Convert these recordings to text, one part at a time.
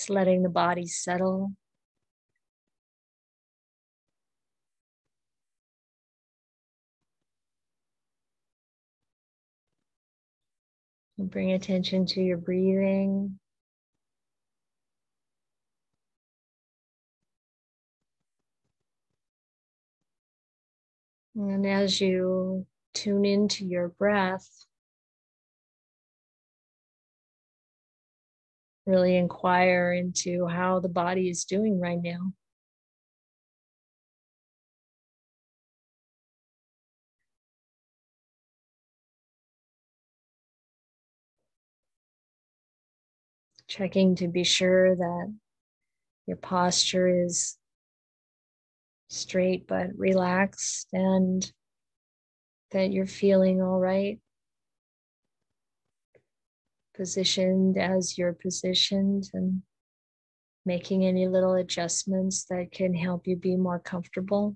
Just letting the body settle. Bring attention to your breathing. And as you tune into your breath, really inquire into how the body is doing right now. Checking to be sure that your posture is straight but relaxed and that you're feeling all right, positioned as you're positioned, and making any little adjustments that can help you be more comfortable.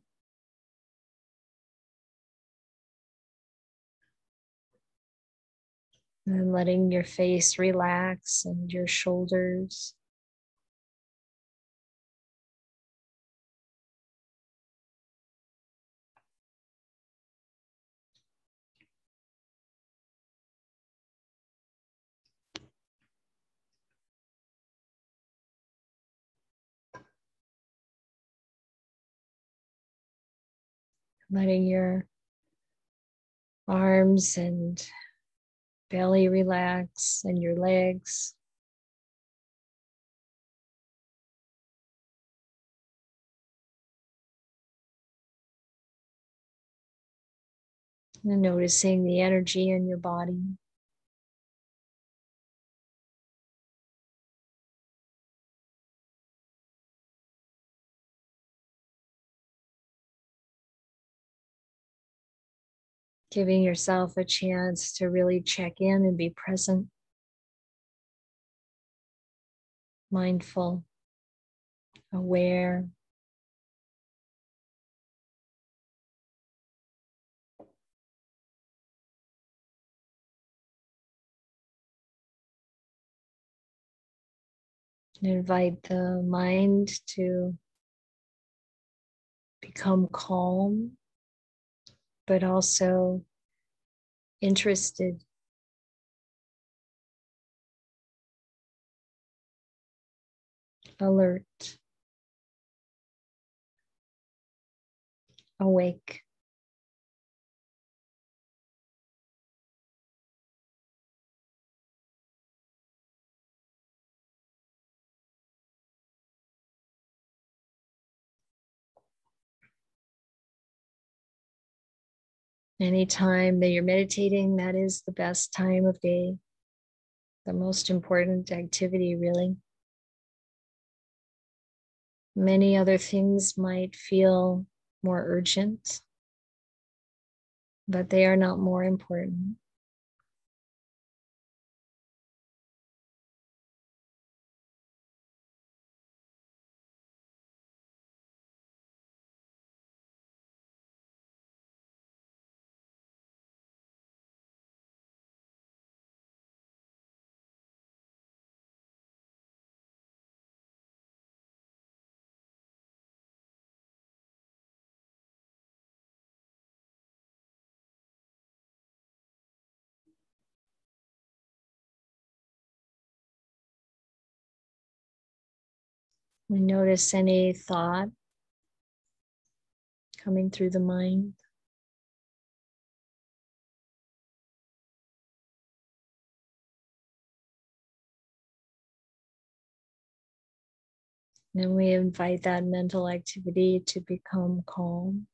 And letting your face relax and your shoulders. Letting your arms and belly relax and your legs. And noticing the energy in your body. Giving yourself a chance to really check in and be present, mindful, aware. invite the mind to become calm but also interested. Alert, awake. Anytime that you're meditating, that is the best time of day, the most important activity, really. Many other things might feel more urgent, but they are not more important. We notice any thought coming through the mind. And we invite that mental activity to become calm.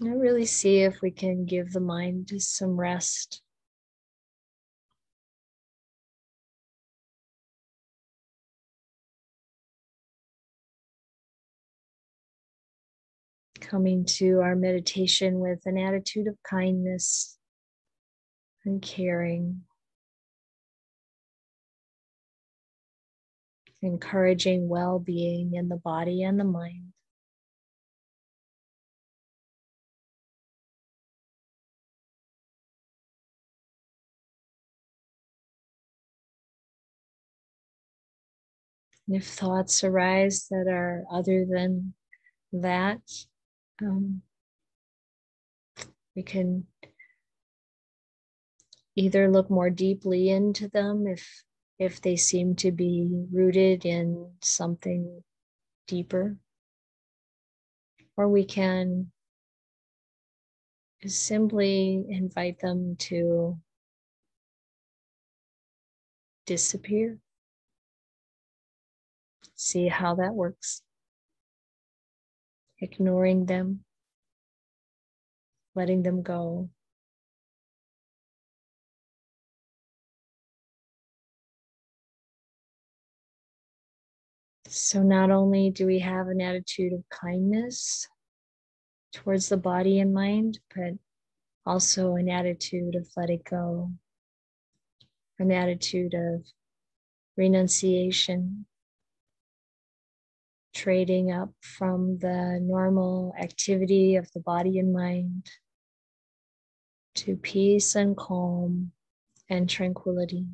And really see if we can give the mind some rest. Coming to our meditation with an attitude of kindness and caring, encouraging well being in the body and the mind. If thoughts arise that are other than that, um, we can either look more deeply into them if if they seem to be rooted in something deeper. Or we can simply invite them to disappear. See how that works ignoring them letting them go. So, not only do we have an attitude of kindness towards the body and mind, but also an attitude of letting go, an attitude of renunciation, trading up from the normal activity of the body and mind to peace and calm and tranquility.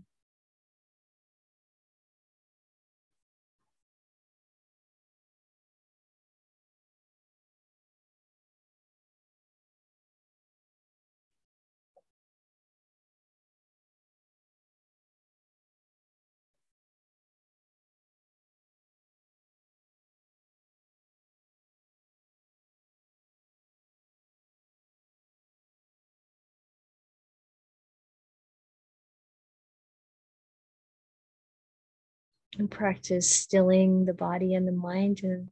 And practice stilling the body and the mind and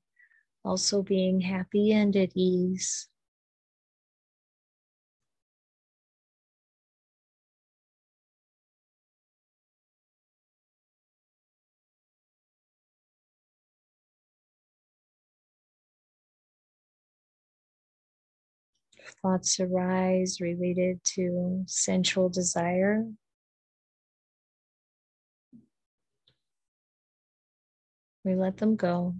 also being happy and at ease. Thoughts arise related to sensual desire, We let them go.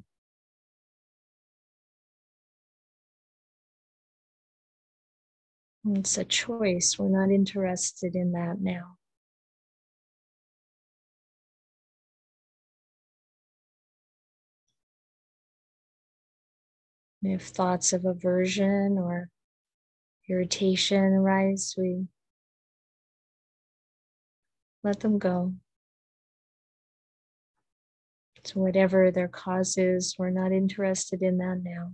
It's a choice. We're not interested in that now. if thoughts of aversion or irritation arise, we let them go. So, whatever their cause is, we're not interested in that now.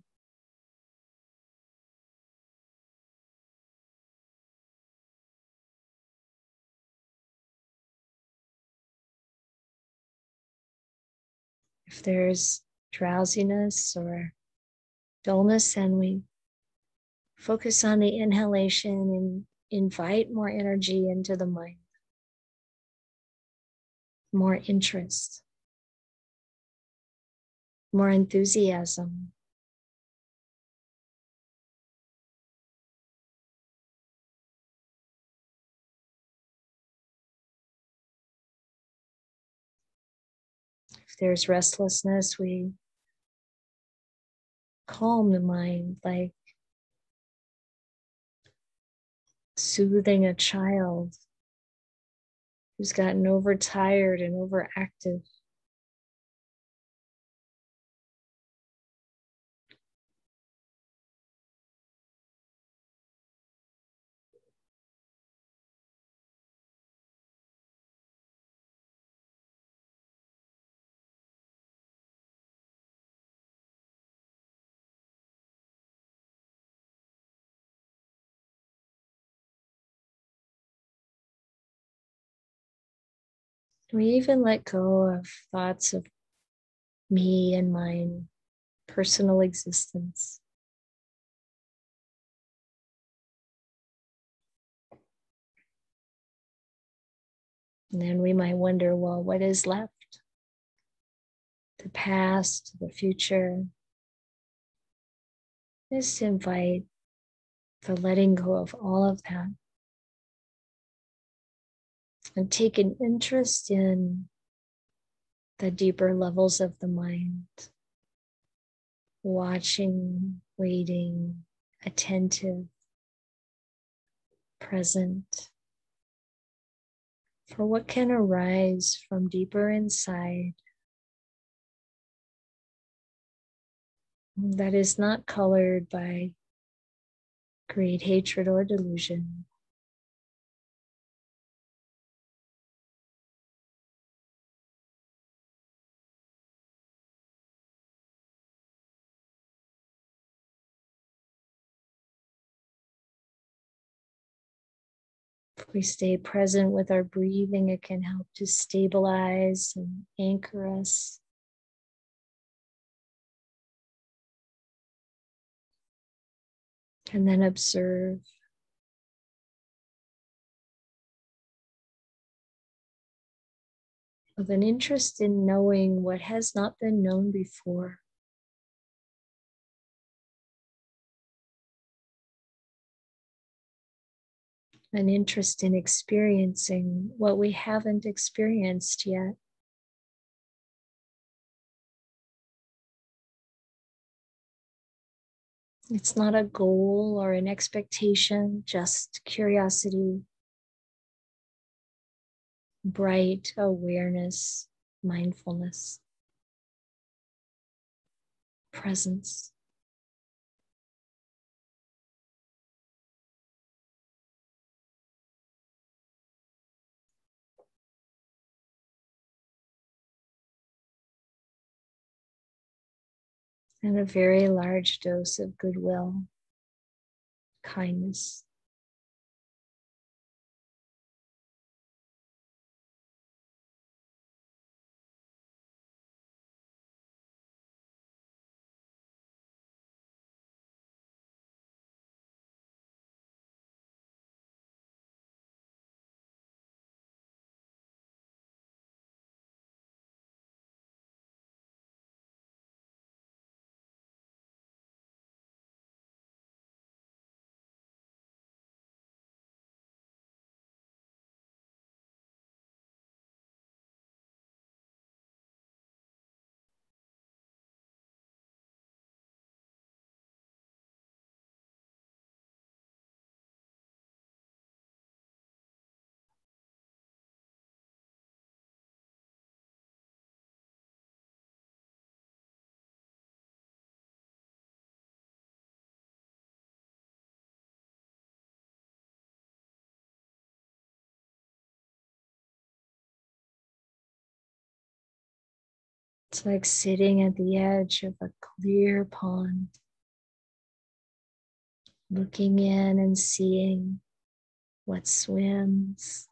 If there's drowsiness or dullness, then we focus on the inhalation and invite more energy into the mind, more interest more enthusiasm. If there's restlessness, we calm the mind like soothing a child who's gotten overtired and overactive. We even let go of thoughts of me and mine, personal existence. And then we might wonder well, what is left? The past, the future. Just invite the letting go of all of that and take an interest in the deeper levels of the mind, watching, waiting, attentive, present for what can arise from deeper inside that is not colored by great hatred or delusion. We stay present with our breathing, it can help to stabilize and anchor us. And then observe. With an interest in knowing what has not been known before. An interest in experiencing what we haven't experienced yet. It's not a goal or an expectation, just curiosity, bright awareness, mindfulness, presence. And a very large dose of goodwill, kindness. It's like sitting at the edge of a clear pond, looking in and seeing what swims,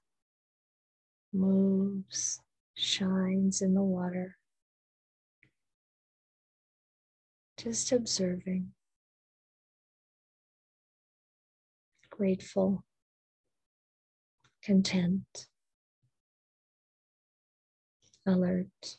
moves, shines in the water. Just observing, grateful, content, alert.